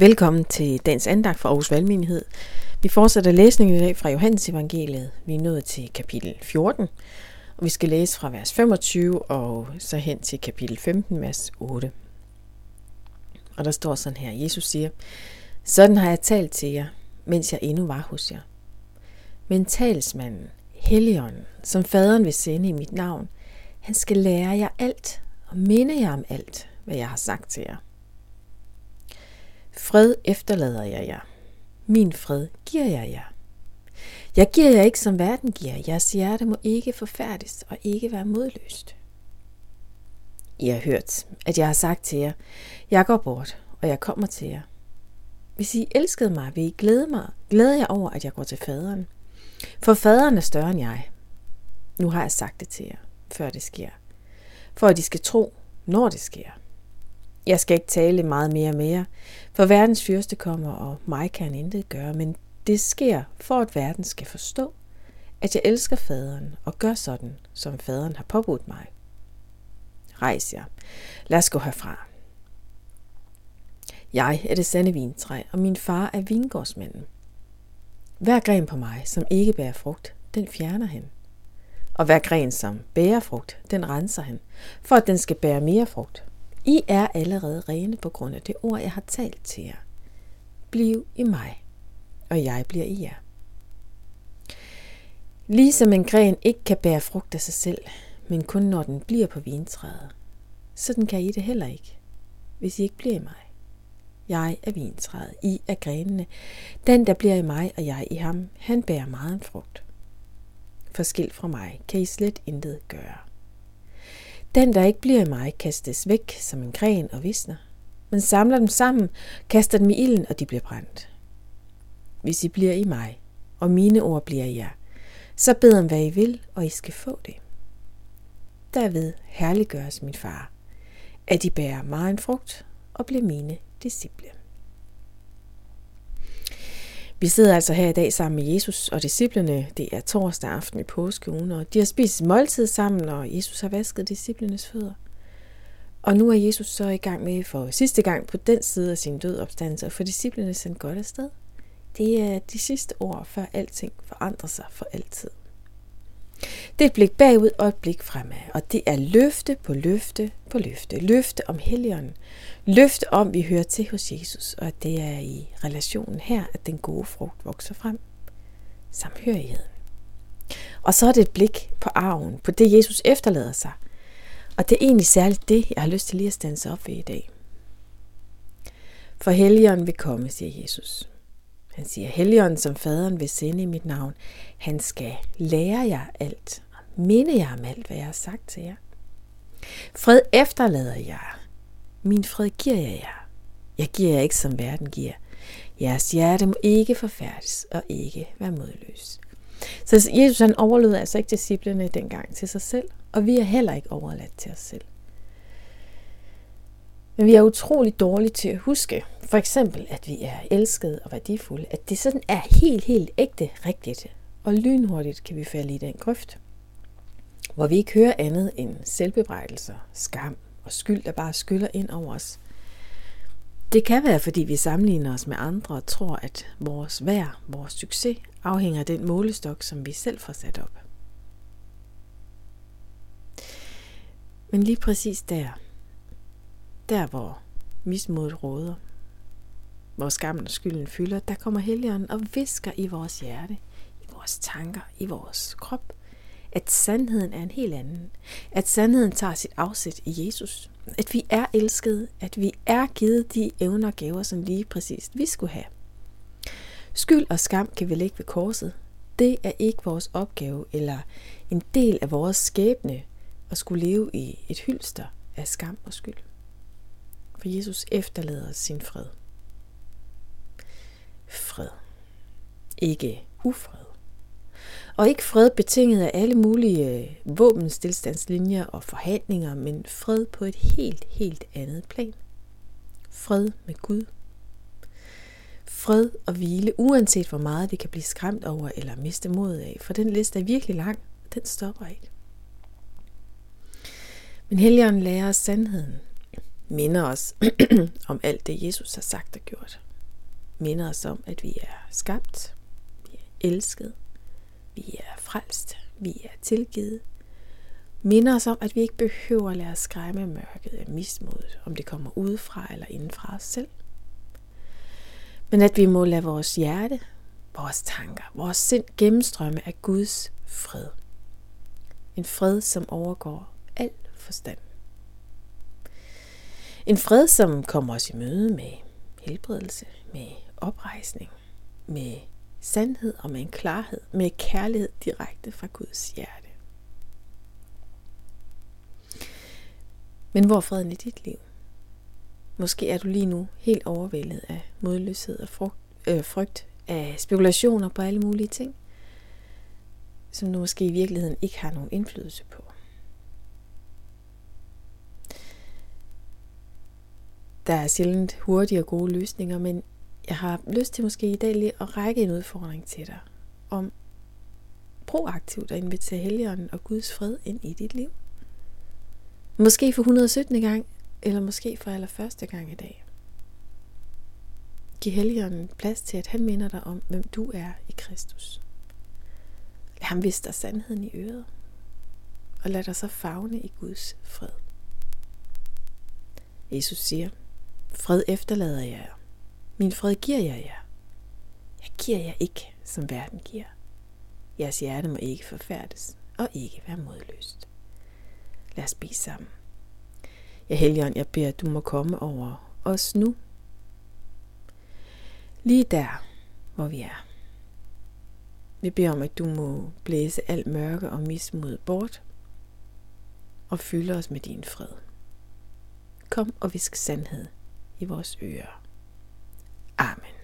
Velkommen til dagens andagt fra Aarhus Valgmenighed. Vi fortsætter læsningen i dag fra Johannes evangeliet. Vi er nået til kapitel 14, og vi skal læse fra vers 25 og så hen til kapitel 15, vers 8. Og der står sådan her, Jesus siger, Sådan har jeg talt til jer, mens jeg endnu var hos jer. Men talsmanden, Helligånden, som faderen vil sende i mit navn, han skal lære jer alt og minde jer om alt, hvad jeg har sagt til jer. Fred efterlader jeg jer. Min fred giver jeg jer. Jeg giver jer ikke som verden giver. Jeres hjerte må ikke forfærdes og ikke være modløst. I har hørt, at jeg har sagt til jer, jeg går bort, og jeg kommer til jer. Hvis I elskede mig, vil I glæde mig, glæde jer over, at jeg går til faderen. For faderen er større end jeg. Nu har jeg sagt det til jer, før det sker. For at I skal tro, når det sker. Jeg skal ikke tale meget mere mere, for verdens fyrste kommer, og mig kan intet gøre, men det sker, for at verden skal forstå, at jeg elsker faderen og gør sådan, som faderen har påbudt mig. Rejs jer. Lad os gå herfra. Jeg er det sande vintræ, og min far er vingårdsmanden. Hver gren på mig, som ikke bærer frugt, den fjerner han. Og hver gren, som bærer frugt, den renser han, for at den skal bære mere frugt. I er allerede rene på grund af det ord, jeg har talt til jer. Bliv i mig, og jeg bliver i jer. Ligesom en gren ikke kan bære frugt af sig selv, men kun når den bliver på vintræet, sådan kan I det heller ikke, hvis I ikke bliver i mig. Jeg er vintræet, I er grenene. Den, der bliver i mig, og jeg i ham, han bærer meget frugt. Forskilt fra mig kan I slet intet gøre. Den, der ikke bliver i mig, kastes væk som en gren og visner. Men samler dem sammen, kaster dem i ilden, og de bliver brændt. Hvis I bliver i mig, og mine ord bliver i jer, så bed om, hvad I vil, og I skal få det. Derved herliggøres min far, at I bærer meget en frugt og bliver mine disciple. Vi sidder altså her i dag sammen med Jesus og disciplene. Det er torsdag aften i påskeugen, og de har spist måltid sammen, og Jesus har vasket disciplenes fødder. Og nu er Jesus så i gang med for sidste gang på den side af sin død opstandelse og for disciplene sendt godt afsted. Det er de sidste ord, før alting forandrer sig for altid. Det er et blik bagud og et blik fremad, og det er løfte på løfte på løfte. Løfte om helligånden. Løfte om, vi hører til hos Jesus, og at det er i relationen her, at den gode frugt vokser frem. Samhørigheden. Og så er det et blik på arven, på det Jesus efterlader sig. Og det er egentlig særligt det, jeg har lyst til lige at stande op ved i dag. For helligånden vil komme, siger Jesus. Han siger, Helligånden, som faderen vil sende i mit navn, han skal lære jer alt og minde jer om alt, hvad jeg har sagt til jer. Fred efterlader jer. Min fred giver jeg jer. Jeg giver jer ikke, som verden giver. Jeres hjerte må ikke forfærdes og ikke være modløs. Så Jesus han overlod altså ikke disciplene dengang til sig selv, og vi er heller ikke overladt til os selv. Men vi er utrolig dårlige til at huske, for eksempel, at vi er elskede og værdifulde, at det sådan er helt, helt ægte rigtigt, og lynhurtigt kan vi falde i den grøft, hvor vi ikke hører andet end selvbebrejdelser, skam og skyld, der bare skyller ind over os. Det kan være, fordi vi sammenligner os med andre og tror, at vores værd, vores succes, afhænger af den målestok, som vi selv får sat op. Men lige præcis der, der hvor mismodet råder, hvor skammen og skylden fylder, der kommer helligånden og visker i vores hjerte, i vores tanker, i vores krop, at sandheden er en helt anden. At sandheden tager sit afsæt i Jesus. At vi er elskede, at vi er givet de evner og gaver, som lige præcis vi skulle have. Skyld og skam kan vi lægge ved korset. Det er ikke vores opgave eller en del af vores skæbne at skulle leve i et hylster af skam og skyld. For Jesus efterlader sin fred. Fred. Ikke ufred. Og ikke fred betinget af alle mulige øh, våbenstilstandslinjer og forhandlinger, men fred på et helt, helt andet plan. Fred med Gud. Fred og hvile, uanset hvor meget vi kan blive skræmt over eller miste modet af, for den liste er virkelig lang, den stopper ikke. Men Helligånden lærer os sandheden, minder os om alt det, Jesus har sagt og gjort. minder os om, at vi er skabt, vi er elsket, vi er frelst, vi er tilgivet. Minder os om, at vi ikke behøver at lade os skræmme mørket af mismodet, om det kommer udefra eller indenfra os selv. Men at vi må lade vores hjerte, vores tanker, vores sind gennemstrømme af Guds fred. En fred, som overgår al forstand. En fred, som kommer os i møde med helbredelse, med oprejsning, med sandhed og med en klarhed, med kærlighed direkte fra Guds hjerte. Men hvor er freden i dit liv? Måske er du lige nu helt overvældet af modløshed og frugt, øh, frygt, af spekulationer på alle mulige ting, som du måske i virkeligheden ikke har nogen indflydelse på. Der er sjældent hurtige og gode løsninger, men jeg har lyst til måske i dag lige at række en udfordring til dig om proaktivt at invitere Helligånden og Guds fred ind i dit liv. Måske for 117. gang, eller måske for allerførste gang i dag. Giv Helligånden plads til, at han minder dig om, hvem du er i Kristus. Lad ham vise dig sandheden i øret, og lad dig så fagne i Guds fred. Jesus siger, fred efterlader jeg jer. Min fred giver jeg jer. Jeg giver jer ikke, som verden giver. Jeres hjerte må ikke forfærdes og ikke være modløst. Lad os bede sammen. Ja, Helligånd, jeg beder, at du må komme over os nu. Lige der, hvor vi er. Vi beder om, at du må blæse alt mørke og mismod bort og fylde os med din fred. Kom og visk sandhed i vores ører. Amen.